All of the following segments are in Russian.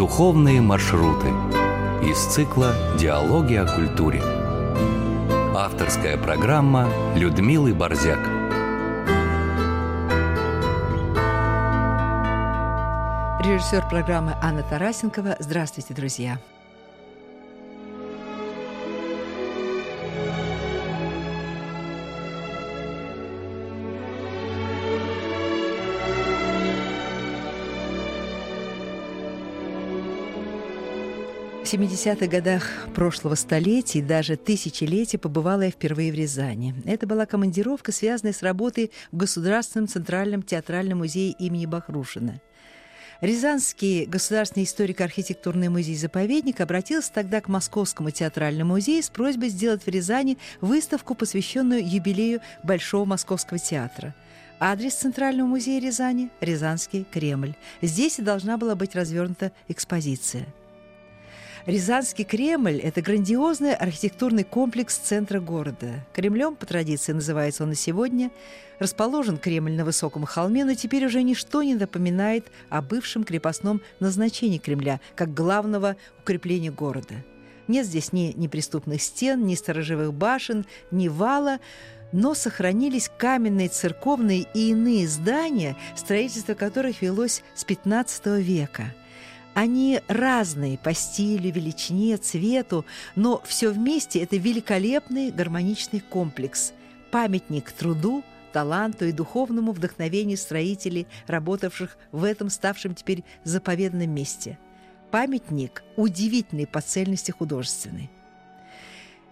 Духовные маршруты из цикла «Диалоги о культуре». Авторская программа Людмилы Борзяк. Режиссер программы Анна Тарасенкова. Здравствуйте, друзья. 70-х годах прошлого столетия и даже тысячелетия побывала я впервые в Рязани. Это была командировка, связанная с работой в Государственном Центральном театральном музее имени Бахрушина. Рязанский государственный историко-архитектурный музей-заповедник обратился тогда к Московскому театральному музею с просьбой сделать в Рязани выставку, посвященную юбилею Большого Московского театра. Адрес Центрального музея Рязани – Рязанский Кремль. Здесь и должна была быть развернута экспозиция – Рязанский Кремль – это грандиозный архитектурный комплекс центра города. Кремлем, по традиции называется он и сегодня, расположен Кремль на высоком холме, но теперь уже ничто не напоминает о бывшем крепостном назначении Кремля как главного укрепления города. Нет здесь ни неприступных стен, ни сторожевых башен, ни вала, но сохранились каменные церковные и иные здания, строительство которых велось с XV века – они разные по стилю, величине, цвету, но все вместе это великолепный гармоничный комплекс, памятник труду, таланту и духовному вдохновению строителей, работавших в этом ставшем теперь заповедном месте. Памятник удивительный по цельности художественный.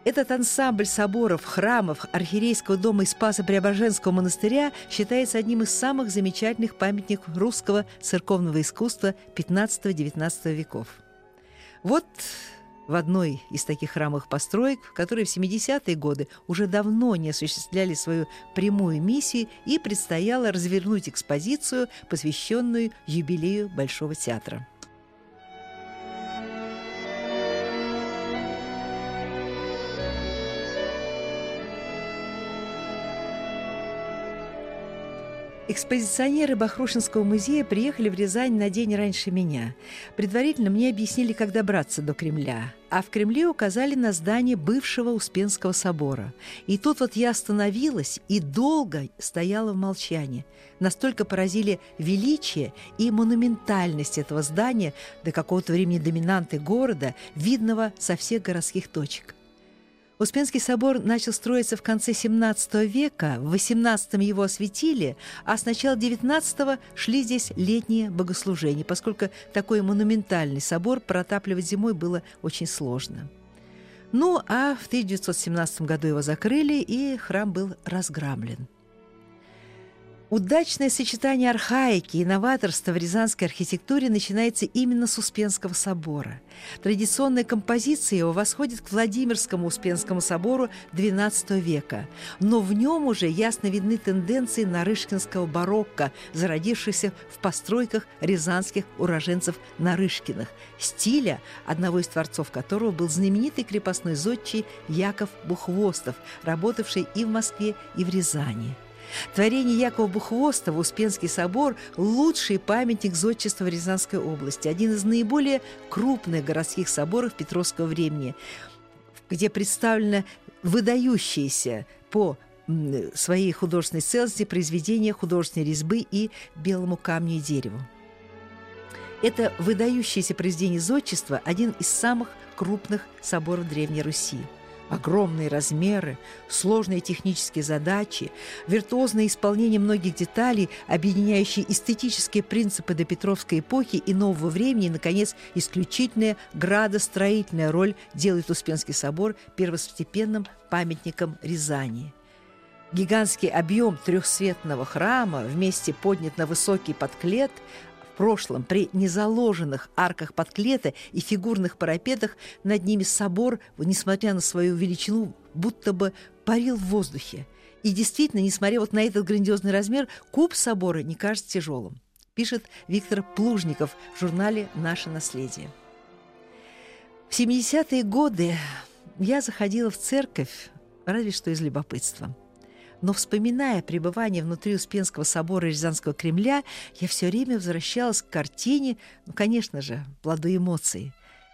Этот ансамбль соборов, храмов, архиерейского дома и Спаса-Преображенского монастыря считается одним из самых замечательных памятников русского церковного искусства XV-XIX веков. Вот в одной из таких храмовых построек, которые в 70-е годы уже давно не осуществляли свою прямую миссию, и предстояло развернуть экспозицию, посвященную юбилею Большого театра. Экспозиционеры Бахрушинского музея приехали в Рязань на день раньше меня. Предварительно мне объяснили, как добраться до Кремля, а в Кремле указали на здание бывшего Успенского собора. И тут вот я остановилась и долго стояла в молчании. Настолько поразили величие и монументальность этого здания до какого-то времени доминанты города, видного со всех городских точек. Успенский собор начал строиться в конце XVII века, в XVIII его осветили, а с начала XIX шли здесь летние богослужения, поскольку такой монументальный собор протапливать зимой было очень сложно. Ну, а в 1917 году его закрыли, и храм был разгромлен. Удачное сочетание архаики и новаторства в рязанской архитектуре начинается именно с Успенского собора. Традиционная композиция его восходит к Владимирскому Успенскому собору XII века, но в нем уже ясно видны тенденции нарышкинского барокко, зародившихся в постройках рязанских уроженцев Нарышкиных, стиля, одного из творцов которого был знаменитый крепостной зодчий Яков Бухвостов, работавший и в Москве, и в Рязани. Творение Якова Бухвостова «Успенский собор» – лучший памятник зодчества в Рязанской области, один из наиболее крупных городских соборов Петровского времени, где представлено выдающиеся по своей художественной целости произведения художественной резьбы и белому камню и дереву. Это выдающееся произведение зодчества – один из самых крупных соборов Древней Руси – Огромные размеры, сложные технические задачи, виртуозное исполнение многих деталей, объединяющие эстетические принципы до Петровской эпохи и нового времени, и, наконец, исключительная градостроительная роль делает Успенский собор первостепенным памятником Рязани. Гигантский объем трехсветного храма вместе поднят на высокий подклет прошлом при незаложенных арках подклета и фигурных парапетах над ними собор, несмотря на свою величину, будто бы парил в воздухе. И действительно, несмотря вот на этот грандиозный размер, куб собора не кажется тяжелым, пишет Виктор Плужников в журнале «Наше наследие». В 70-е годы я заходила в церковь разве что из любопытства – Но вспоминая пребывание внутри Успенского собора Рязанского Кремля, я все время возвращалась к картине, ну, конечно же, плоду эмоций,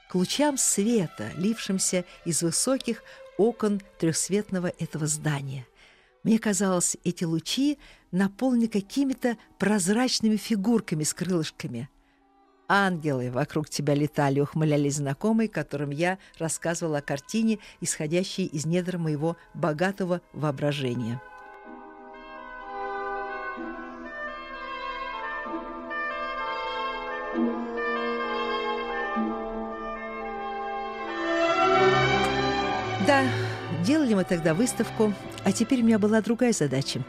к лучам света, лившимся из высоких окон трехсветного этого здания. Мне казалось, эти лучи наполнены какими-то прозрачными фигурками с крылышками. Ангелы вокруг тебя летали, ухмылялись знакомые, которым я рассказывала о картине, исходящей из недр моего богатого воображения. Делали мы тогда выставку а теперь у меня была другая задача.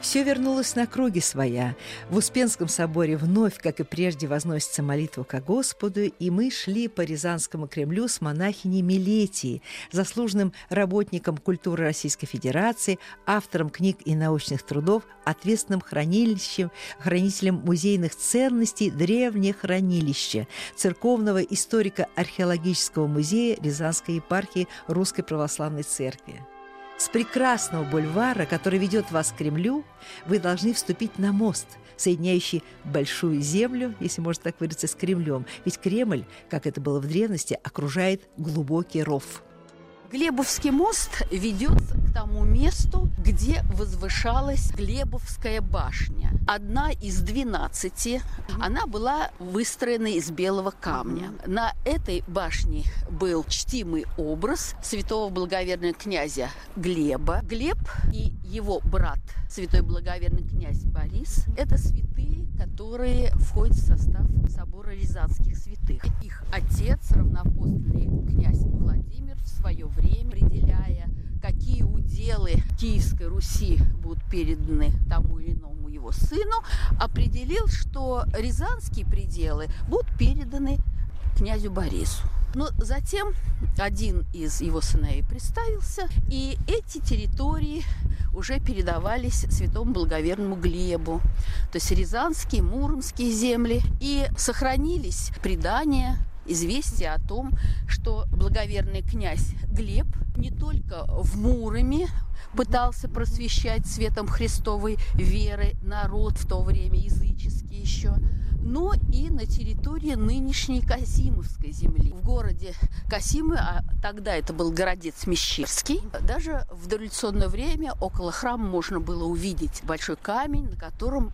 Все вернулось на круги своя. В Успенском соборе вновь, как и прежде, возносится молитва ко Господу, и мы шли по Рязанскому Кремлю с монахиней Милетией, заслуженным работником культуры Российской Федерации, автором книг и научных трудов, ответственным хранилищем, хранителем музейных ценностей Древнее хранилище Церковного историко-археологического музея Рязанской епархии Русской Православной Церкви. С прекрасного бульвара, который ведет вас к Кремлю, вы должны вступить на мост, соединяющий Большую Землю, если можно так выразиться, с Кремлем. Ведь Кремль, как это было в древности, окружает глубокий ров. Глебовский мост ведет к тому месту, где возвышалась Глебовская башня. Одна из двенадцати. Она была выстроена из белого камня. На этой башне был чтимый образ святого благоверного князя Глеба. Глеб и его брат, святой благоверный князь Борис, это святые, которые входят в состав собора Рязанских святых. Их отец, равнопостный князь Владимир, в свое время, определяя, какие уделы Киевской Руси будут переданы тому или иному его сыну, определил, что рязанские пределы будут переданы князю Борису. Но затем один из его сыновей представился, и эти территории уже передавались святому благоверному Глебу, то есть Рязанские, Муромские земли, и сохранились предания известие о том, что благоверный князь Глеб не только в Муроме пытался просвещать светом Христовой веры народ в то время языческий еще, но и на территории нынешней Касимовской земли. В городе Касимы, а тогда это был городец Мещерский, даже в дореволюционное время около храма можно было увидеть большой камень, на котором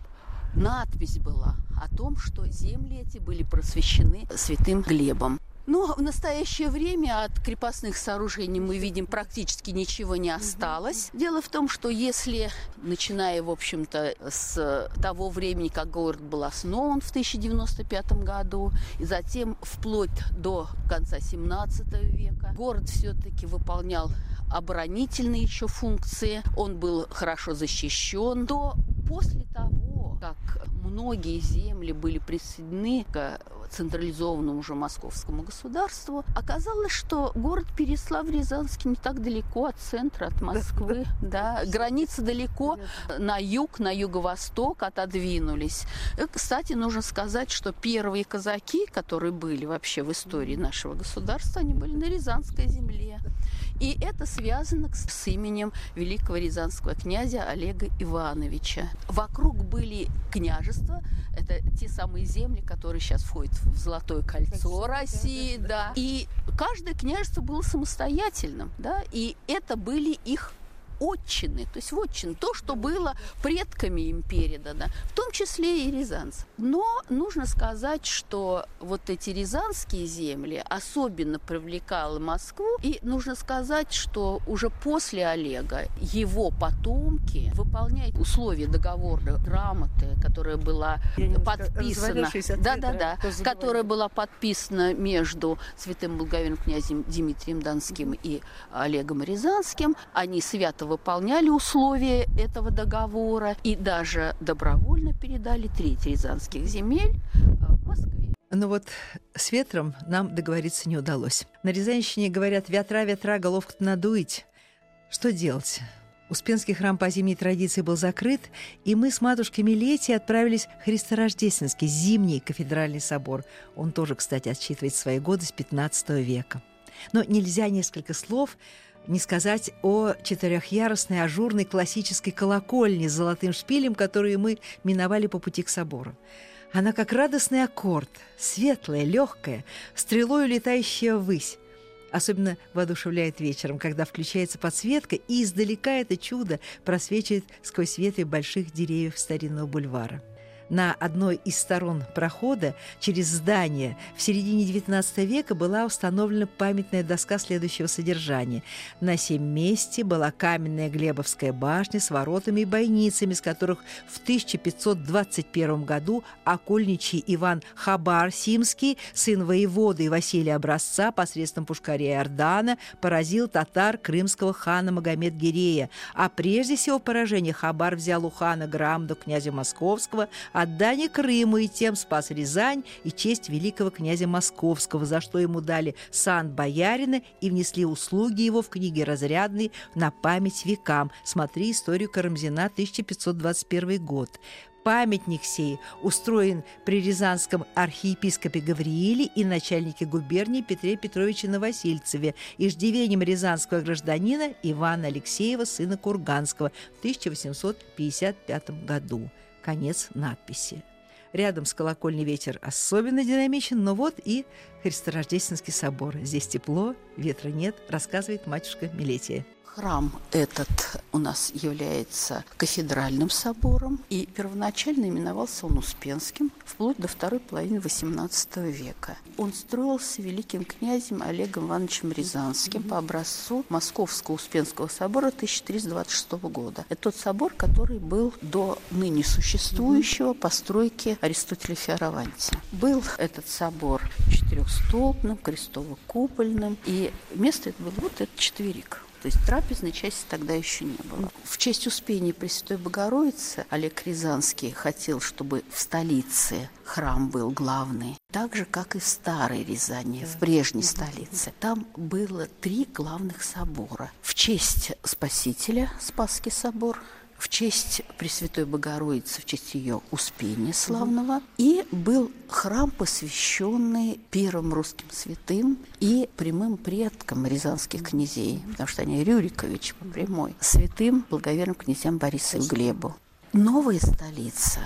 надпись была о том, что земли эти были просвещены святым Глебом. Но в настоящее время от крепостных сооружений мы видим практически ничего не осталось. Дело в том, что если, начиная, в общем-то, с того времени, как город был основан в 1095 году, и затем вплоть до конца 17 века, город все-таки выполнял оборонительные еще функции, он был хорошо защищен, то после того, как многие земли были присоединены к централизованному уже московскому государству, оказалось, что город Переслав-Рязанский не так далеко от центра, от Москвы. Да, границы далеко на юг, на юго-восток отодвинулись. И, кстати, нужно сказать, что первые казаки, которые были вообще в истории нашего государства, они были на Рязанской земле. И это связано с именем великого рязанского князя Олега Ивановича. Вокруг были княжества, это те самые земли, которые сейчас входят в Золотое кольцо России, да. И каждое княжество было самостоятельным, да, и это были их отчины, то есть вотчин, то, что было предками им передано, в том числе и рязанцам. Но нужно сказать, что вот эти рязанские земли особенно привлекала Москву, и нужно сказать, что уже после Олега его потомки выполняют условия договора грамоты, которая была подписана, да, да, да, которая была подписана между святым благоверным князем Дмитрием Донским и Олегом Рязанским. Они свято выполняли условия этого договора и даже добровольно передали треть рязанских земель э, Москве. Но вот с ветром нам договориться не удалось. На Рязанщине говорят «ветра, ветра, головку-то надуить». Что делать? Успенский храм по зимней традиции был закрыт, и мы с матушкой Милети отправились в Христорождественский зимний кафедральный собор. Он тоже, кстати, отсчитывает свои годы с 15 века. Но нельзя несколько слов не сказать о четырехъярусной ажурной классической колокольне с золотым шпилем, которую мы миновали по пути к собору. Она как радостный аккорд, светлая, легкая, стрелой улетающая ввысь. Особенно воодушевляет вечером, когда включается подсветка, и издалека это чудо просвечивает сквозь ветви больших деревьев старинного бульвара на одной из сторон прохода через здание в середине XIX века была установлена памятная доска следующего содержания. На сем месте была каменная Глебовская башня с воротами и бойницами, с которых в 1521 году окольничий Иван Хабар-Симский, сын воеводы Василия Образца, посредством Пушкаря Ордана, поразил татар крымского хана Магомед-Гирея, а прежде всего поражение Хабар взял у хана Грамду, князя Московского, отдание Крыму и тем спас Рязань и честь великого князя Московского, за что ему дали сан боярина и внесли услуги его в книге разрядные на память векам. Смотри историю Карамзина, 1521 год. Памятник сей устроен при Рязанском архиепископе Гаврииле и начальнике губернии Петре Петровиче Новосильцеве, иждивением рязанского гражданина Ивана Алексеева, сына Курганского, в 1855 году. Конец надписи. Рядом с колокольней ветер особенно динамичен, но вот и Христорождественский собор. Здесь тепло, ветра нет, рассказывает матушка Милетия. Храм этот у нас является кафедральным собором, и первоначально именовался он Успенским вплоть до второй половины XVIII века. Он строился великим князем Олегом Ивановичем Рязанским по образцу Московского Успенского собора 1326 года. Это тот собор, который был до ныне существующего постройки Аристотеля Фиараванти. Был этот собор четырехстолбным, крестово-купольным, и место это было вот этот четверик. То есть трапезной части тогда еще не было. В честь Успения Пресвятой Богородицы Олег Рязанский хотел, чтобы в столице храм был главный. Так же, как и в Старой Рязани, в прежней столице. Там было три главных собора. В честь Спасителя Спасский собор – в честь Пресвятой Богородицы, в честь ее Успения славного. И был храм, посвященный первым русским святым и прямым предкам рязанских князей, потому что они Рюрикович по прямой, святым благоверным князям Борису и Глебу. Новая столица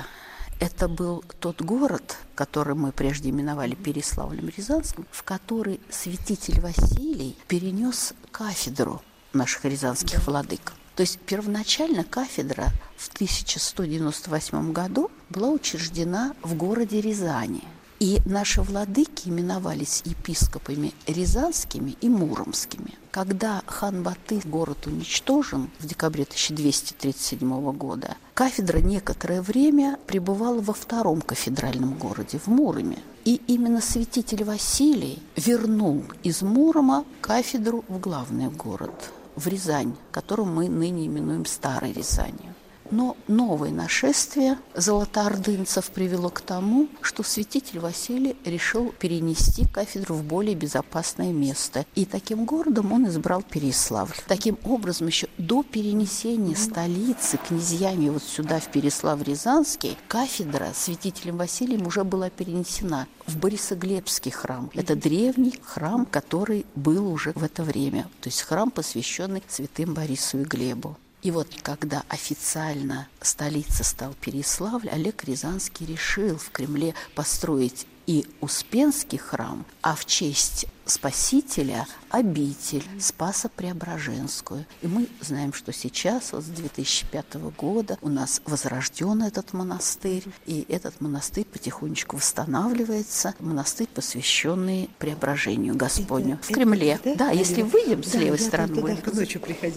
это был тот город, который мы прежде именовали Переславлем Рязанским, в который святитель Василий перенес кафедру наших рязанских да. владык. То есть первоначально кафедра в 1198 году была учреждена в городе Рязани. И наши владыки именовались епископами Рязанскими и Муромскими. Когда хан Баты город уничтожен в декабре 1237 года, кафедра некоторое время пребывала во втором кафедральном городе, в Муроме. И именно святитель Василий вернул из Мурома кафедру в главный город в Рязань, которую мы ныне именуем Старой Рязанью. Но новое нашествие золотоордынцев привело к тому, что святитель Василий решил перенести кафедру в более безопасное место. И таким городом он избрал Переславль. Таким образом, еще до перенесения столицы князьями вот сюда, в Переслав-Рязанский, кафедра святителем Василием уже была перенесена в Борисоглебский храм. Это древний храм, который был уже в это время. То есть храм, посвященный святым Борису и Глебу. И вот когда официально столица стал Переславль, Олег Рязанский решил в Кремле построить и Успенский храм, а в честь Спасителя обитель Спаса Преображенскую. И мы знаем, что сейчас, вот с 2005 года, у нас возрожден этот монастырь, и этот монастырь потихонечку восстанавливается. Монастырь, посвященный Преображению Господню. В Кремле. Да, да если выйдем с левой стороны,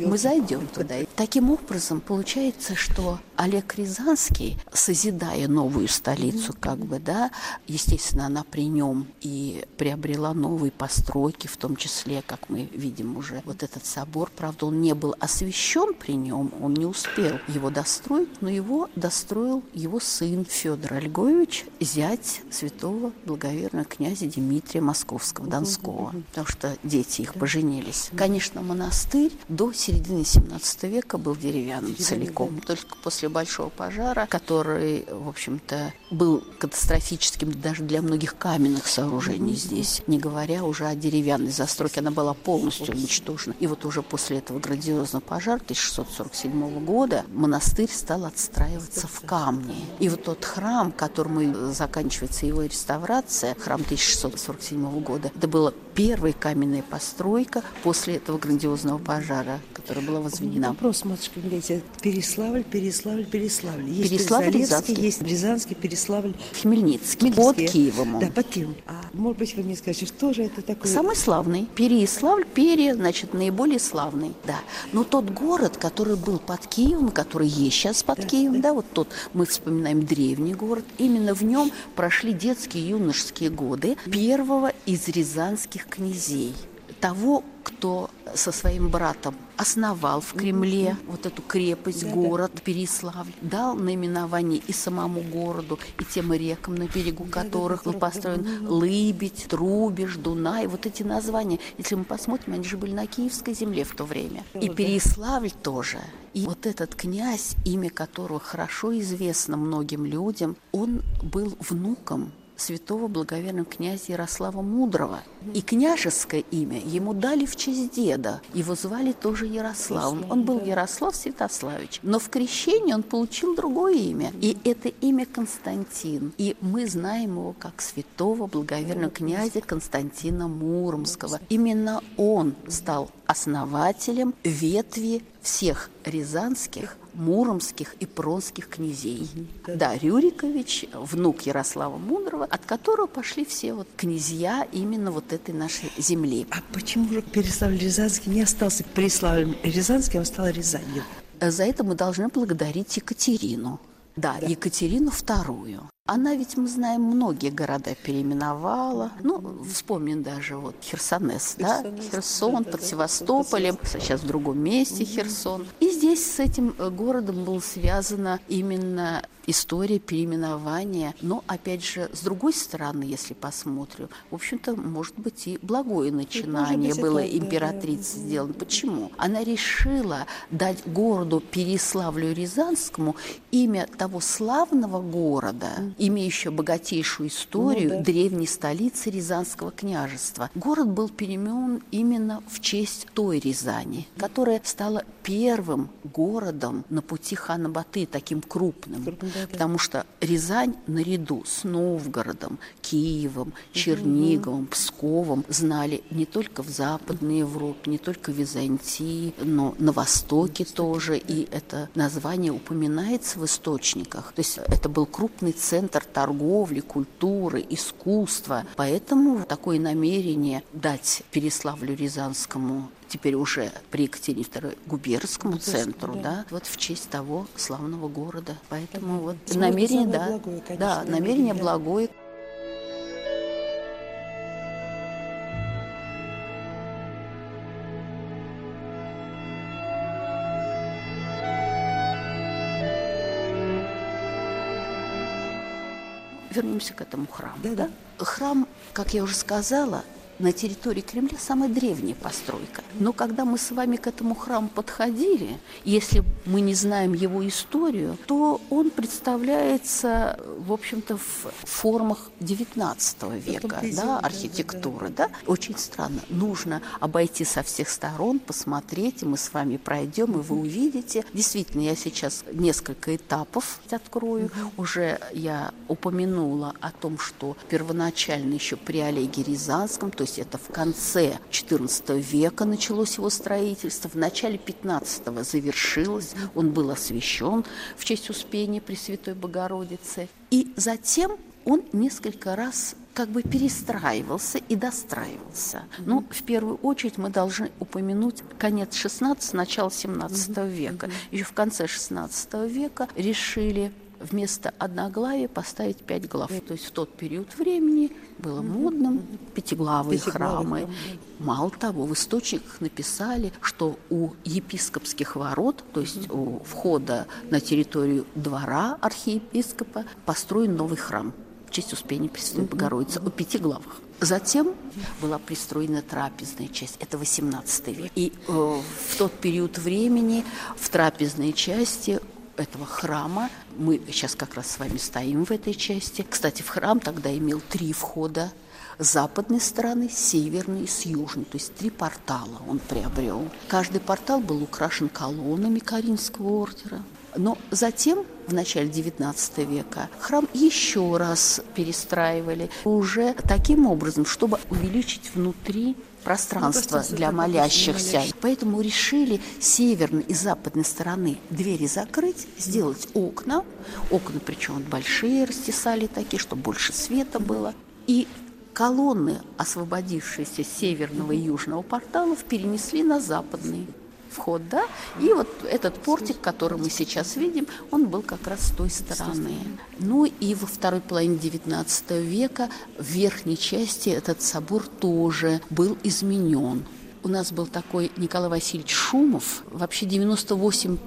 мы зайдем туда. Таким образом, получается, что Олег Рязанский, созидая новую столицу, как бы, да, естественно, она при нем и приобрела новые постройки, в том числе, как мы видим уже, вот этот собор, правда, он не был освящен при нем, он не успел его достроить, но его достроил его сын Федор Ольгович, зять святого благоверного князя Дмитрия Московского, Донского, потому что дети их поженились. Конечно, монастырь до середины 17 века был деревянным целиком, только после большого пожара, который, в общем-то, был катастрофическим даже для многих каменных сооружений здесь, не говоря уже уже о деревянной застройке, она была полностью уничтожена. И вот уже после этого грандиозного пожара 1647 года монастырь стал отстраиваться в камне. И вот тот храм, которому заканчивается его реставрация, храм 1647 года, это была первая каменная постройка после этого грандиозного пожара, которая была возведена. Вопрос, матушка, видите, Переславль, Переславль, Переславль. Есть Переславль, Рязанский, есть Рязанский, Переславль. Хмельницкий, под Киевом. Да, под Киевом. А может быть, вы мне скажете, что же это такое? Самый славный. Переславль, Пере, значит, наиболее славный, да. Но тот город, который был под Киевом, который есть сейчас под да, Киевом, да. да, вот тот, мы вспоминаем древний город, именно в нем прошли детские юношеские годы первого из рязанских князей того, кто со своим братом основал в Кремле вот эту крепость, город Переславль, дал наименование и самому городу, и тем рекам, на берегу которых был построен Лыбедь, Трубеж, Дунай. Вот эти названия, если мы посмотрим, они же были на Киевской земле в то время. И Переславль тоже. И вот этот князь, имя которого хорошо известно многим людям, он был внуком святого благоверного князя Ярослава Мудрого. И княжеское имя ему дали в честь деда. Его звали тоже Ярославом. Он был Ярослав Святославич. Но в крещении он получил другое имя. И это имя Константин. И мы знаем его как святого благоверного князя Константина Муромского. Именно он стал основателем ветви всех рязанских муромских и пронских князей. Да. да, Рюрикович, внук Ярослава Мудрого, от которого пошли все вот князья именно вот этой нашей земли. А почему же Переславль-Рязанский не остался Переславлем-Рязанским, а стал Рязанью? За это мы должны благодарить Екатерину. Да, да. Екатерину вторую. Она ведь, мы знаем, многие города переименовала. Ну, вспомним даже вот Херсонес, да? Херсон под Севастополем, сейчас в другом месте Херсон. И здесь с этим э, городом было связано именно история переименования. Но, опять же, с другой стороны, если посмотрим, в общем-то, может быть, и благое начинание было это, императрицы да, сделано. Почему? Она решила дать городу Переславлю-Рязанскому имя того славного города, имеющего богатейшую историю ну, да. древней столицы Рязанского княжества. Город был переименован именно в честь той Рязани, которая стала первым городом на пути хана Баты, таким крупным. крупным да, потому что Рязань наряду с Новгородом, Киевом, Черниговым, Псковом знали не только в Западной Европе, не только в Византии, но на Востоке тоже. И это название упоминается в источниках. То есть это был крупный центр торговли, культуры, искусства. Поэтому такое намерение дать Переславлю-Рязанскому теперь уже при Екатерине II губернскому центру, да. да, вот в честь того славного города. Поэтому вот Самое намерение, да, благое, конечно, да, намерение да. благое. Вернемся к этому храму. Да, да. Храм, как я уже сказала, на территории Кремля самая древняя постройка. Но когда мы с вами к этому храму подходили, если мы не знаем его историю, то он представляется, в общем-то, в формах XIX века, да, архитектуры. Да? Очень странно. Нужно обойти со всех сторон, посмотреть, и мы с вами пройдем, и вы увидите. Действительно, я сейчас несколько этапов открою. Уже я упомянула о том, что первоначально еще при Олеге Рязанском, то есть это в конце XIV века началось его строительство, в начале XV завершилось, он был освящен в честь Успения Пресвятой Богородицы. И затем он несколько раз как бы перестраивался и достраивался. Ну, в первую очередь мы должны упомянуть конец XVI, начало XVII века. Еще в конце XVI века решили вместо одноглавия поставить пять глав. То есть в тот период времени было модным пятиглавые храмы. Мало того, в источниках написали, что у епископских ворот, то есть у входа на территорию двора архиепископа, построен новый храм в честь Успения Пресвятой Богородицы о пяти главах. Затем была пристроена трапезная часть, это 18 век. И э, в тот период времени в трапезной части этого храма. Мы сейчас как раз с вами стоим в этой части. Кстати, в храм тогда имел три входа. с западной стороны, с северной и с южной. То есть три портала он приобрел. Каждый портал был украшен колоннами Каринского ордера. Но затем, в начале XIX века, храм еще раз перестраивали уже таким образом, чтобы увеличить внутри пространство ну, для молящихся. Поэтому решили северной и западной стороны двери закрыть, сделать окна. Окна, причем большие, растесали такие, чтобы больше света было. И колонны, освободившиеся с северного и южного порталов, перенесли на западный вход, да, и вот этот портик, который мы сейчас видим, он был как раз с той стороны. Ну и во второй половине XIX века в верхней части этот собор тоже был изменен. У нас был такой Николай Васильевич Шумов, вообще 98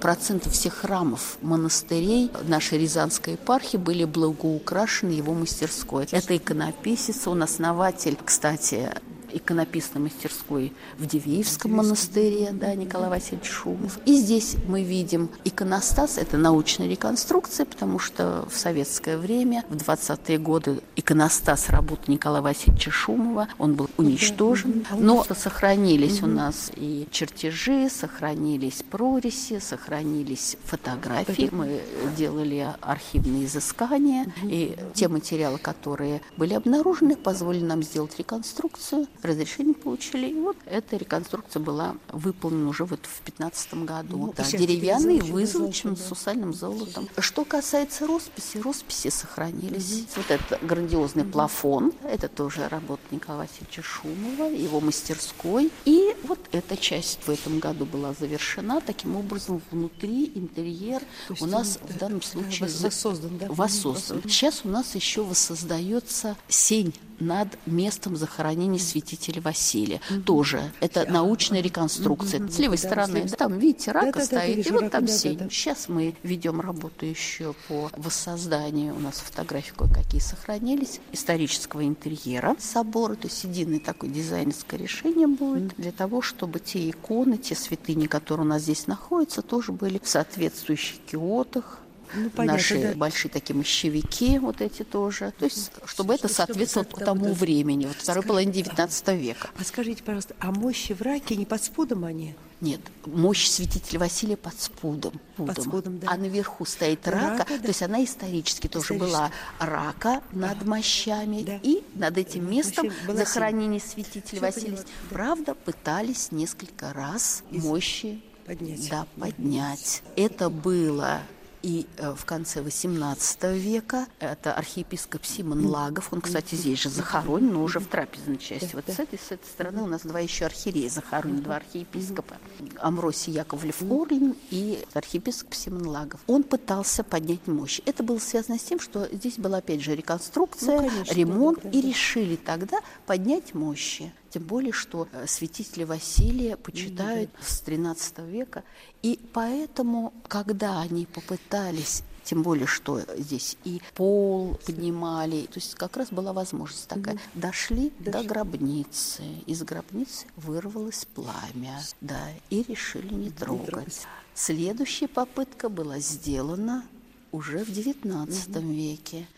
процентов всех храмов монастырей нашей Рязанской епархии были благоукрашены его мастерской. Это иконописец, он основатель, кстати, иконописной мастерской в Дивеевском монастыре, да, Николай Васильевич Шумов. И здесь мы видим иконостас, это научная реконструкция, потому что в советское время, в 20-е годы, иконостас работы Николая Васильевича Шумова, он был уничтожен, но сохранились у нас и чертежи, сохранились прориси, сохранились фотографии, мы делали архивные изыскания, и те материалы, которые были обнаружены, позволили нам сделать реконструкцию разрешение получили. И вот эта реконструкция была выполнена уже вот в 15 году. Ну, да, деревянный, вызолочен, с сусальным золотом. Что касается росписи, росписи сохранились. Угу. Вот этот грандиозный угу. плафон, это тоже работа Николая Васильевича Шумова, его мастерской. И вот эта часть в этом году была завершена. Таким образом, внутри интерьер у нас он, в данном случае воссоздан. Да? воссоздан. Сейчас у нас еще воссоздается сень над местом захоронения святителя Василия. Mm-hmm. Тоже это научная реконструкция. Mm-hmm. С левой стороны, да, там, видите, рака да, стоит, да, и вот рака, там да, сень. Да, да. Сейчас мы ведем работу еще по воссозданию. У нас фотографии кое-какие сохранились. Исторического интерьера собора. То есть единое такое дизайнерское решение будет mm-hmm. для того, чтобы те иконы, те святыни, которые у нас здесь находятся, тоже были в соответствующих киотах, ну, понятно, наши да. большие такие мощевики, вот эти тоже. То есть, чтобы это соответствовало чтобы тому да, времени, вот второй половине 19 века. А скажите, пожалуйста, а мощи в раке не под спудом они? Нет, мощь святителя Василия под спудом. Под спудом да. А наверху стоит рака, рака да. то есть она исторически, исторически тоже была рака над а, мощами да. и над этим местом захоронения святителя Василия. Да. Правда, пытались несколько раз Из... мощи поднять. Да, поднять. Это было и э, в конце XVIII века это архиепископ Симон Лагов, он, кстати, здесь же захоронен, но уже в трапезной части. Вот с этой, с этой стороны у нас два еще архиерея захоронены, два архиепископа. Амвросий Яковлев Орлин и архиепископ Симон Лагов. Он пытался поднять мощь. Это было связано с тем, что здесь была, опять же, реконструкция, ну, конечно, ремонт, да, да, и решили тогда поднять мощи. Тем более, что э, святителя Василия почитают mm-hmm. с XIII века. И поэтому, когда они попытались тем более, что здесь и пол поднимали, то есть как раз была возможность такая. Дошли, Дошли до гробницы, из гробницы вырвалось пламя, да, и решили не трогать. трогать. Следующая попытка была сделана уже в XIX mm-hmm. веке.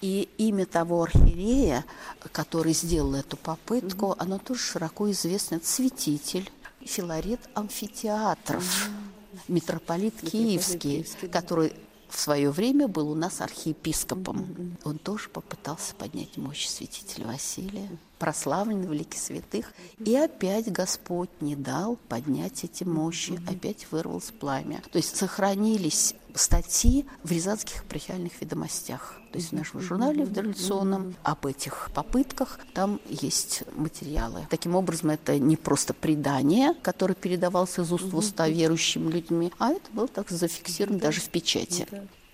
И имя того архиерея, который сделал эту попытку, mm-hmm. оно тоже широко известно. Это святитель Филарет Амфитеатров, mm-hmm. митрополит, митрополит Киевский, Киевский, который в свое время был у нас архиепископом. Mm-hmm. Он тоже попытался поднять мощь святителя Василия, прославленный великий святых. И опять Господь не дал поднять эти мощи, mm-hmm. опять вырвалось пламя. То есть сохранились статьи в Рязанских епархиальных ведомостях. То есть в нашем журнале в традиционном об этих попытках там есть материалы. Таким образом, это не просто предание, которое передавалось из уст в уста верующими людьми, а это было так зафиксировано даже в печати.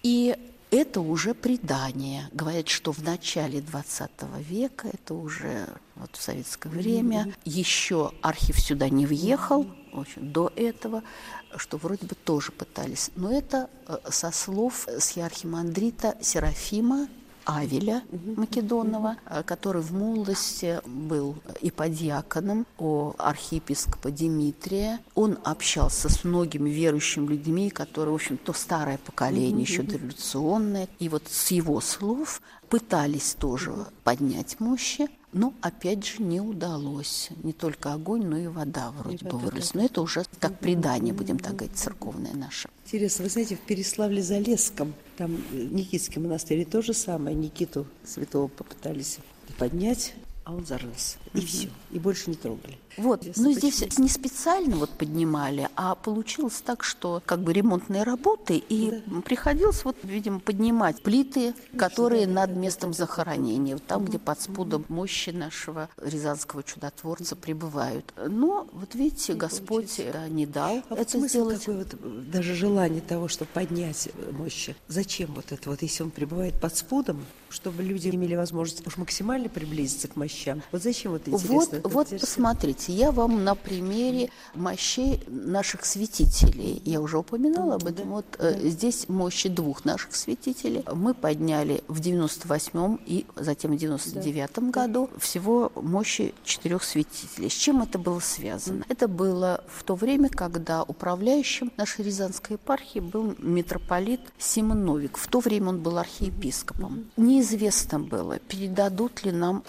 И это уже предание. Говорят, что в начале 20 века, это уже вот в советское время, еще архив сюда не въехал, в общем, до этого, что вроде бы тоже пытались. Но это э, со слов схиархимандрита Серафима Авеля Македонова, э, который в молодости был иподиаконом у архиепископа Дмитрия. Он общался с многими верующими людьми, которые, в общем, то старое поколение, еще дореволюционное. И вот с его слов пытались тоже поднять мощи, Но опять же не удалось. Не только огонь, но и вода вроде и бы вырвалась. Но это уже как предание, будем так говорить, церковное наше. Интересно, вы знаете, в Переславле-Залесском, там Никитский монастырь, то же самое. Никиту святого попытались поднять, а он зарылся. И все. И больше не трогали. Вот, но ну, здесь не специально вот поднимали, а получилось так, что как бы ремонтные работы, и да. приходилось вот, видимо, поднимать плиты, которые да, над местом захоронения, вот там, где под спудом мощи нашего рязанского чудотворца пребывают. Но вот видите, Господь да, не дал а это сделать. Какое вот даже желание того, чтобы поднять мощи. Зачем вот это вот, если он пребывает под спудом, чтобы люди имели возможность уж максимально приблизиться к мощам. Вот зачем вот интересно? Вот, вот посмотрите, я вам на примере мощей наших святителей, я уже упоминала об этом, вот э, здесь мощи двух наших святителей мы подняли в 98-м и затем в 99-м году всего мощи четырех святителей. С чем это было связано? Это было в то время, когда управляющим нашей Рязанской епархии был митрополит Симон Новик. В то время он был архиепископом. Неизвестно было, передадут ли нам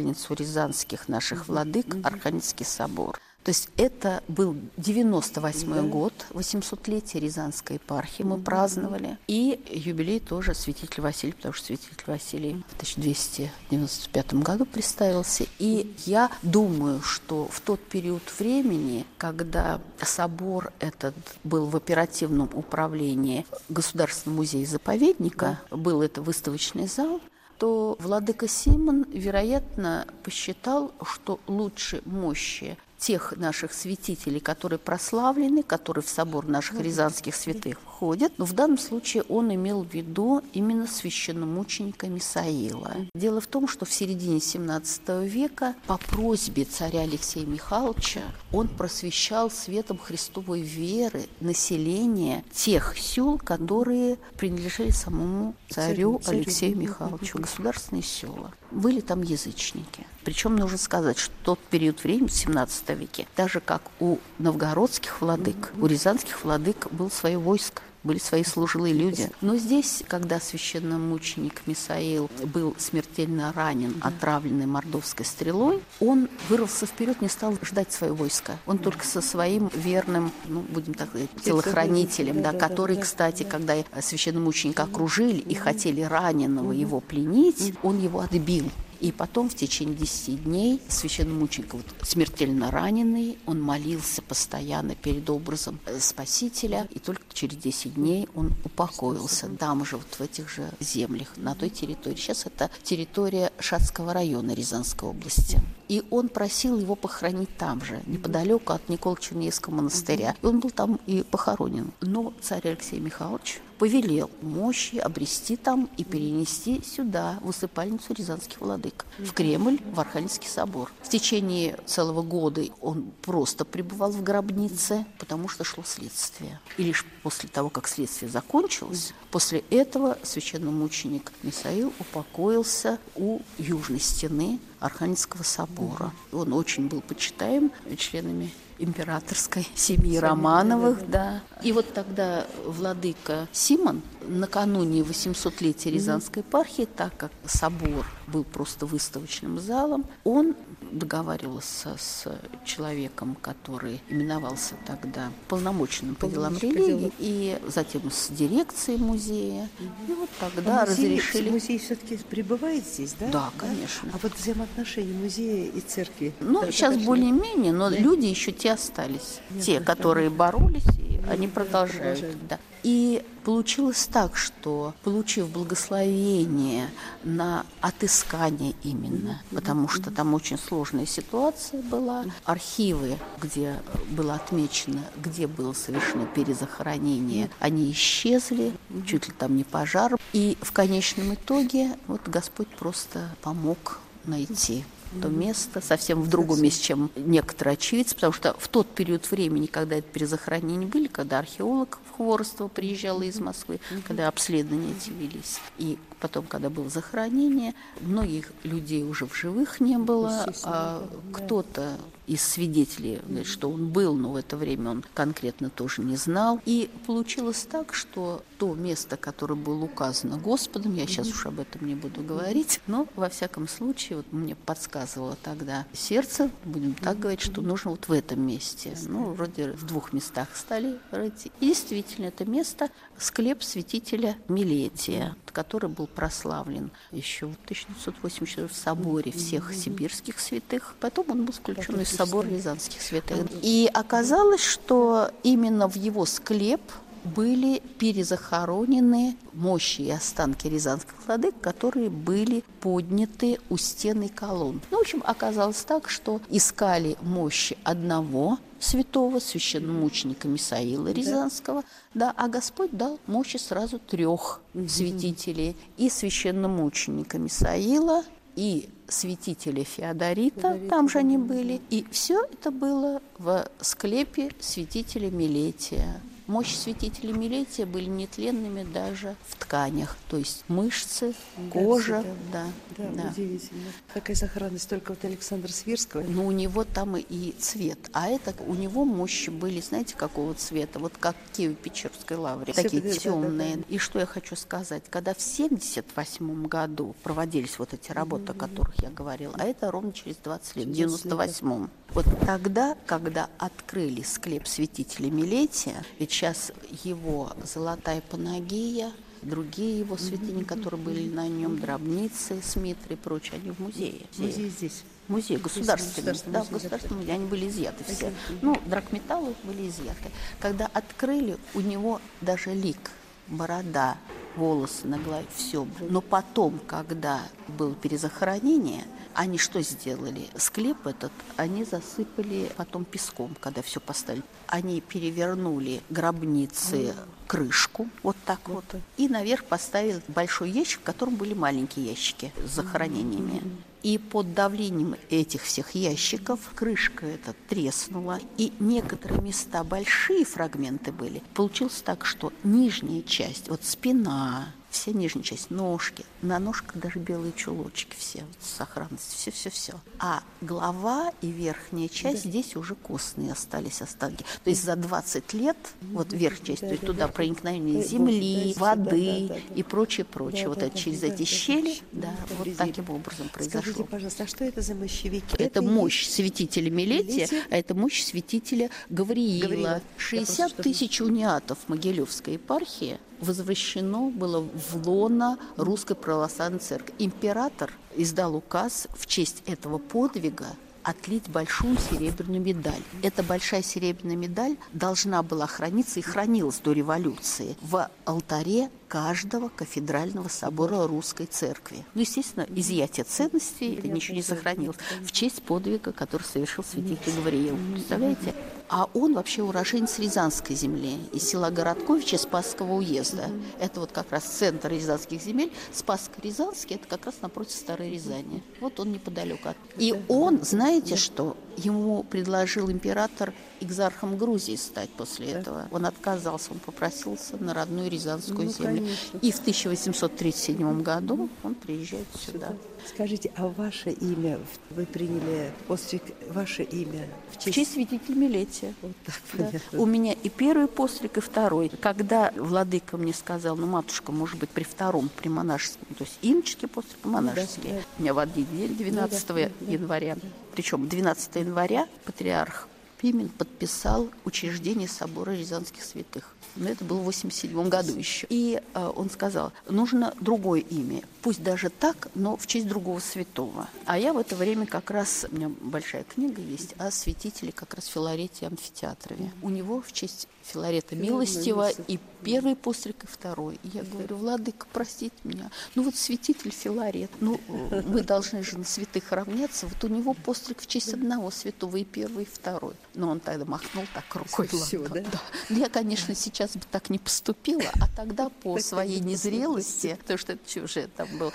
усыпальницу рязанских наших владык Архангельский собор. То есть это был 98 да. год, 800-летие Рязанской епархии мы праздновали. И юбилей тоже святитель Василий, потому что святитель Василий в 1295 году представился. И я думаю, что в тот период времени, когда собор этот был в оперативном управлении Государственного музея-заповедника, был это выставочный зал, то владыка Симон, вероятно, посчитал, что лучше мощи тех наших святителей, которые прославлены, которые в собор наших рязанских святых входят. Но в данном случае он имел в виду именно священномученика Мисаила. Дело в том, что в середине 17 века по просьбе царя Алексея Михайловича он просвещал светом Христовой веры население тех сел, которые принадлежали самому царю Алексею Михайловичу, государственные села. Были там язычники. Причем нужно сказать, что тот период времени, в 17 веке, даже как у новгородских владык, у рязанских владык был свое войско были свои служилые люди. Но здесь, когда священномученик Мисаил был смертельно ранен, отравленный мордовской стрелой, он вырвался вперед, не стал ждать свое войско. Он только со своим верным, ну, будем так говорить, телохранителем, да, который, кстати, когда священномученика окружили и хотели раненого его пленить, он его отбил. И потом в течение 10 дней священномученик вот, смертельно раненый, он молился постоянно перед образом э, Спасителя, и только через 10 дней он упокоился там же, вот в этих же землях, на той территории. Сейчас это территория Шацкого района Рязанской области. И он просил его похоронить там же, неподалеку от Никола Чернейского монастыря. И он был там и похоронен. Но царь Алексей Михайлович повелел мощи обрести там и перенести сюда, в усыпальницу рязанских владык, в Кремль, в Архангельский собор. В течение целого года он просто пребывал в гробнице, потому что шло следствие. И лишь после того, как следствие закончилось, после этого священномученик Мисаил упокоился у южной стены Архангельского собора. Он очень был почитаем членами императорской семьи Романовых, да. И вот тогда владыка Симон накануне 800-летия Рязанской епархии, так как собор был просто выставочным залом, он договаривался с человеком, который именовался тогда полномоченным по делам религии, и затем с дирекцией музея. И вот тогда а музей, разрешили... Музей все-таки пребывает здесь, да? Да, конечно. А вот взаимоотношения музея и церкви? Ну, да, сейчас более-менее, но да? люди еще те остались. Нет, те, которые боролись, и они продолжают. продолжают. Да. И получилось так, что получив благословение на отыскание именно, потому что там очень сложная ситуация была, архивы, где было отмечено, где было совершено перезахоронение, они исчезли, чуть ли там не пожар. И в конечном итоге вот Господь просто помог найти то место, совсем в другом месте, чем некоторые очевидцы, потому что в тот период времени, когда это перезахоронения были, когда археолог в Хворостово приезжал из Москвы, когда обследования велись, и потом, когда было захоронение, многих людей уже в живых не было, а кто-то из свидетелей, говорит, что он был, но в это время он конкретно тоже не знал. И получилось так, что то место, которое было указано Господом, я сейчас уж об этом не буду говорить, но во всяком случае, вот мне подсказывало тогда сердце, будем так говорить, что нужно вот в этом месте. Ну, вроде в двух местах стали рыть. И действительно, это место склеп святителя Милетия, который был прославлен еще в 1984 в соборе всех сибирских святых. Потом он был включен в собор Рязанских святых. И оказалось, что именно в его склеп были перезахоронены мощи и останки рязанских владык, которые были подняты у стены колонн. Ну, в общем, оказалось так, что искали мощи одного святого священномученика Мисаила Рязанского, да, а Господь дал мощи сразу трех святителей и священномученика Мисаила, и святителя Феодорита, Феодорита, там же они были. И все это было в склепе святителя Милетия. Мощи святителя Милетия были нетленными даже в тканях, то есть мышцы, кожа. Да, да, да, да. удивительно. Какая сохранность только вот Александра Свирского. Ну, у него там и цвет, а это у него мощи были, знаете, какого цвета, вот как в Киево-Печерской лавре, Все такие темные. Да, да, да. И что я хочу сказать, когда в 78 году проводились вот эти работы, mm-hmm. о которых я говорила, а это ровно через 20 лет, в 98-м. Вот тогда, когда открыли склеп святителя Милетия, ведь сейчас его золотая панагия, другие его святыни, которые были на нем, дробницы, Смитры и прочее, они в музее. Музей здесь? Музей государственный, да, в государственном музее, они были изъяты все. Ну, драгметаллы были изъяты. Когда открыли, у него даже лик, борода, волосы на голове, все. Но потом, когда было перезахоронение, они что сделали? Склеп этот они засыпали потом песком, когда все поставили. Они перевернули гробницы крышку, вот так вот, и наверх поставили большой ящик, в котором были маленькие ящики с захоронениями. И под давлением этих всех ящиков крышка эта треснула, и некоторые места большие фрагменты были. Получилось так, что нижняя часть, вот спина, вся нижняя часть, ножки, на ножках даже белые чулочки все, вот, сохранность, все-все-все. А голова и верхняя часть да. здесь уже костные остались остатки. То есть за 20 лет, вот верхняя часть, да, то есть да, туда да, проникновение да, земли, да, воды да, да, да, и прочее, прочее. Да, вот да, это через да, эти да, щели, да, да вот таким образом произошло. Скажите, пожалуйста, а что это за мощевики? Это, это мощь святителя Милетия, Милетия, а это мощь святителя Гавриила. Гавриила. 60 тысяч униатов Могилевской епархии возвращено было в лоно Русской Православной Церкви. Император издал указ в честь этого подвига отлить большую серебряную медаль. Эта большая серебряная медаль должна была храниться и хранилась до революции в алтаре каждого кафедрального собора русской церкви. Ну, естественно, изъятие ценностей, это ничего не сохранилось, в честь подвига, который совершил святитель Гавриил. Представляете? А он вообще уроженец Рязанской земли, из села Городковича Спасского уезда. Это вот как раз центр рязанских земель. Спасско-Рязанский – это как раз напротив Старой Рязани. Вот он неподалеку. От... И он, знаете что, ему предложил император экзархом Грузии стать после этого. Он отказался, он попросился на родную Рязанскую ну, землю. Конечно. И в 1837 году он приезжает сюда. сюда. Скажите, а ваше имя, вы приняли постриг, ваше имя в честь, в честь святителя Милетия. Вот так, да. У меня и первый постриг, и второй. Когда владыка мне сказал, ну, матушка, может быть, при втором, при монашеском, то есть иноческий постриг, монашеский. Да, да. У меня в один день, 12 да, да, января. Да, да. Причем 12 января патриарх Пимен подписал учреждение собора Рязанских святых. Но это было в 87 году еще. И э, он сказал, нужно другое имя. Пусть даже так, но в честь другого святого. А я в это время как раз, у меня большая книга есть о святителе как раз Филарете Амфитеатрове. У него в честь Филарета Милостива и первый постриг, и второй. И я говорю, Владыка, простите меня, ну вот святитель Филарет, ну мы должны же на святых равняться, вот у него постриг в честь одного святого, и первый, и второй. Но он тогда махнул так рукой. Все, да? да. Я, конечно, сейчас бы так не поступила, а тогда по своей незрелости, потому что это уже там был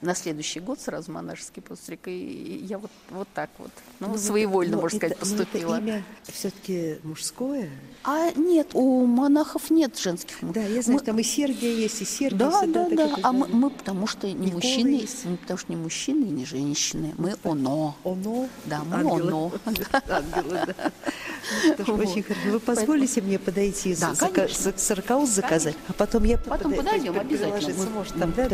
на следующий год сразу монашеский постриг, и я вот, вот так вот, ну, ну своевольно, можно сказать, поступила. Но это имя все-таки мужское? А нет, у монахов нет женских Да, я знаю, мы... там и Сергия есть, и Сергия. Да, да, да. А мы, мы, потому что не Никола мужчины, есть. мы, потому что не мужчины и не женщины. Мы оно. Оно? Да, мы Ангелы. оно. Ангелы, да. Очень хорошо. Вы позволите мне подойти, да, сорокаус заказать, а потом я Потом подойдем обязательно. Может, там, да,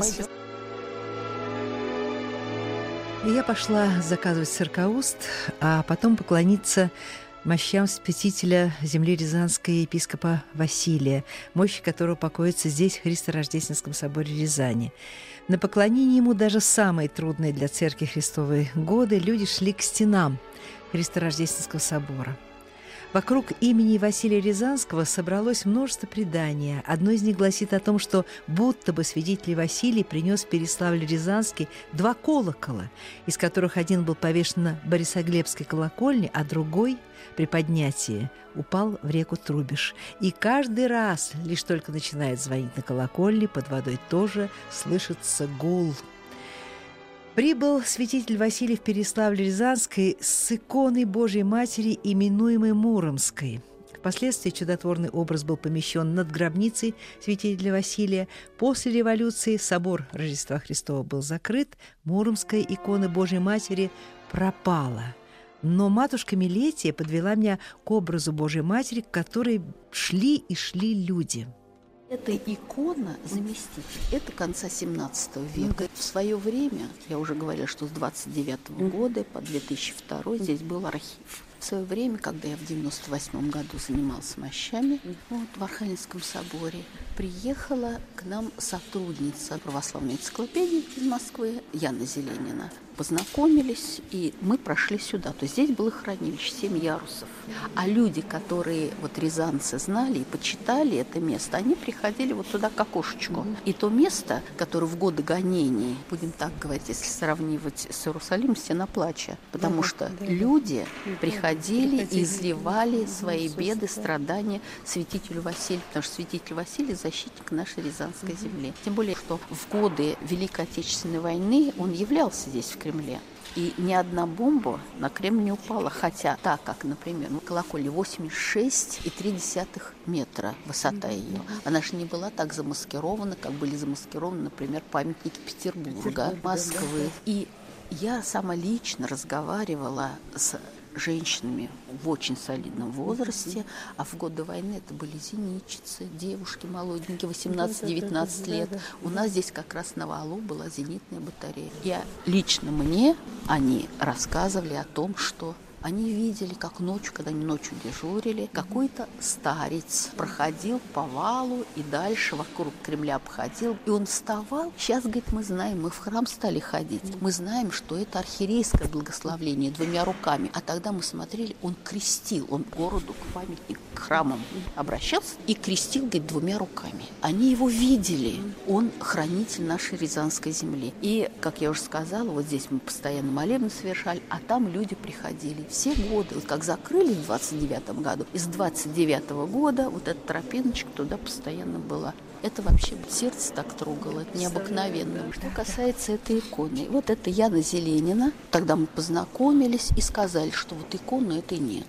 Я пошла заказывать циркауст, а потом поклониться мощам спасителя земли Рязанской епископа Василия, мощи которого покоится здесь, в Христорождественском соборе Рязани. На поклонение ему даже самые трудные для Церкви Христовой годы люди шли к стенам Христорождественского собора – Вокруг имени Василия Рязанского собралось множество преданий. Одно из них гласит о том, что будто бы свидетель Василий принес в Переславль-Рязанский два колокола, из которых один был повешен на Борисоглебской колокольне, а другой при поднятии упал в реку Трубиш. И каждый раз, лишь только начинает звонить на колокольне, под водой тоже слышится гул – Прибыл святитель Василий в Переславле-Рязанской с иконой Божьей Матери, именуемой Муромской. Впоследствии чудотворный образ был помещен над гробницей святителя Василия. После революции собор Рождества Христова был закрыт, Муромская икона Божьей Матери пропала. Но матушка Милетия подвела меня к образу Божьей Матери, к которой шли и шли люди – эта икона заместитель. Это конца 17 века. В свое время, я уже говорила, что с 29 -го года по 2002 здесь был архив. В свое время, когда я в 98 году занималась мощами вот, в Архангельском соборе, приехала к нам сотрудница православной энциклопедии из Москвы Яна Зеленина познакомились, и мы прошли сюда. То есть здесь было хранилище, семь ярусов. А люди, которые вот рязанцы знали и почитали это место, они приходили вот туда к окошечку. И то место, которое в годы гонений, будем так говорить, если сравнивать с Иерусалимом, стена плача. Потому что люди приходили и изливали свои беды, страдания святителю Василию, потому что святитель Василий – защитник нашей Рязанской земли. Тем более, что в годы Великой Отечественной войны он являлся здесь, в Кремле. И ни одна бомба на Кремль не упала, хотя так как, например, ну, колокольня 86,3 метра высота ее. Она же не была так замаскирована, как были замаскированы, например, памятники Петербурга, Москвы. И я сама лично разговаривала с женщинами в очень солидном возрасте, а в годы войны это были зенитчицы, девушки молоденькие, 18-19 лет. У нас здесь как раз на валу была зенитная батарея. Я лично мне они рассказывали о том, что они видели, как ночью, когда они ночью дежурили, какой-то старец проходил по валу и дальше вокруг Кремля обходил. И он вставал. Сейчас, говорит, мы знаем, мы в храм стали ходить. Мы знаем, что это архиерейское благословление двумя руками. А тогда мы смотрели, он крестил, он к городу, к памятнику, к храмам обращался и крестил, говорит, двумя руками. Они его видели. Он хранитель нашей Рязанской земли. И, как я уже сказала, вот здесь мы постоянно молебны совершали, а там люди приходили все годы, вот как закрыли в 29 году, из 29 года вот эта тропиночка туда постоянно была. Это вообще сердце так трогало, это необыкновенно. Что касается этой иконы, вот это Яна Зеленина, тогда мы познакомились и сказали, что вот иконы этой нет.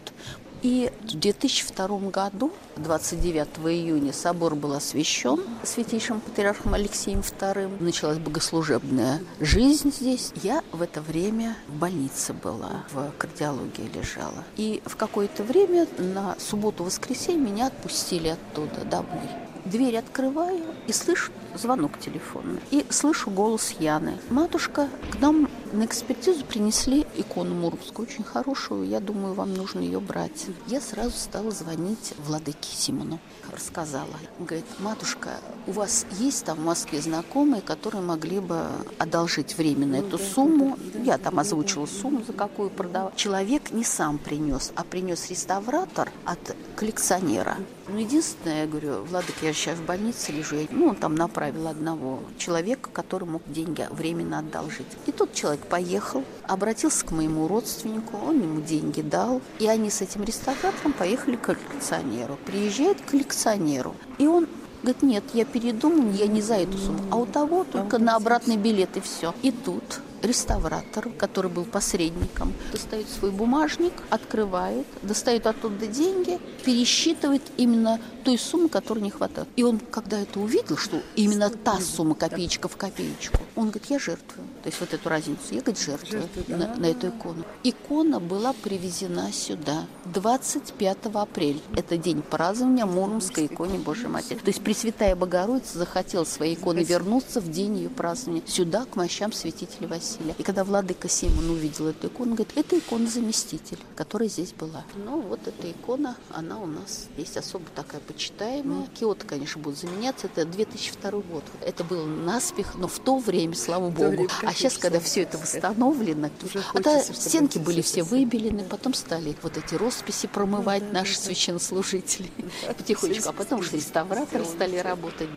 И в 2002 году, 29 июня, собор был освящен святейшим патриархом Алексеем II. Началась богослужебная жизнь здесь. Я в это время в больнице была, в кардиологии лежала. И в какое-то время на субботу-воскресенье меня отпустили оттуда домой. Дверь открываю и слышу звонок телефонный. И слышу голос Яны. Матушка, к нам на экспертизу принесли икону Муромскую, очень хорошую. Я думаю, вам нужно ее брать. Я сразу стала звонить владыке Симону. Рассказала. Говорит, матушка, у вас есть там в Москве знакомые, которые могли бы одолжить временно эту сумму? Я там озвучила сумму, за какую продавать. Человек не сам принес, а принес реставратор от коллекционера. Ну, единственное, я говорю, Владык, я сейчас в больнице лежу. ну, он там направил одного человека, который мог деньги временно одолжить. И тот человек поехал, обратился к моему родственнику, он ему деньги дал. И они с этим реставратором поехали к коллекционеру. Приезжает к коллекционеру, и он Говорит, нет, я передумал, я не за эту сумму, а у того только на обратный билет и все. И тут реставратор, который был посредником, достает свой бумажник, открывает, достает оттуда деньги, пересчитывает именно той суммы, которой не хватает. И он, когда это увидел, что именно та сумма копеечка в копеечку, он говорит, я жертвую. То есть вот эту разницу, я, говорит, жертвую на, на эту икону. Икона была привезена сюда 25 апреля. Это день празднования Муромской иконе Божьей Матери. То есть Пресвятая Богородица захотела своей иконы вернуться в день ее празднования сюда, к мощам святителя Василия. Василия. И когда владыка Симон увидел эту икону, говорит, это икона заместитель, которая здесь была. Ну, вот эта икона, она у нас здесь особо такая почитаемая. Киото, конечно, будет заменяться. Это 2002 год. Это было наспех, но в то время, слава богу. Время, а сейчас, когда все это восстановлено, это стенки были все выбелены, потом стали вот эти росписи промывать да, наши да, священнослужители да, потихонечку, а потом уже реставраторы стали работать.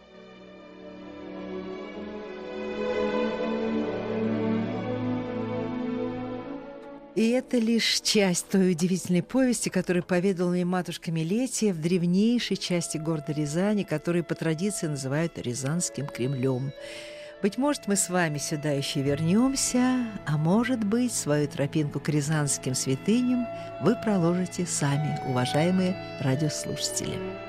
И это лишь часть той удивительной повести, которую поведала мне матушка Милетия в древнейшей части города Рязани, которую по традиции называют Рязанским Кремлем. Быть может, мы с вами сюда еще вернемся, а может быть, свою тропинку к рязанским святыням вы проложите сами, уважаемые радиослушатели.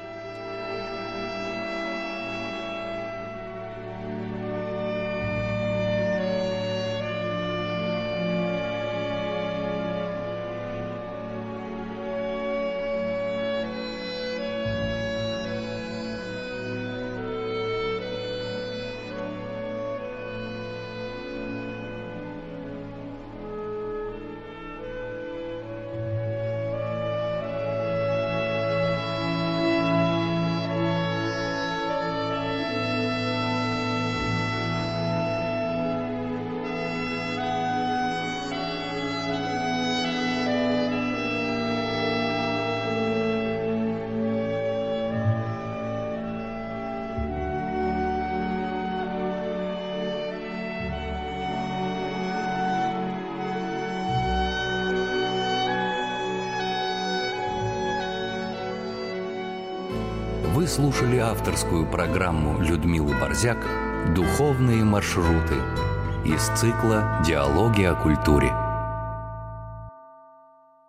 Слушали авторскую программу Людмилы Борзяк «Духовные маршруты» из цикла «Диалоги о культуре».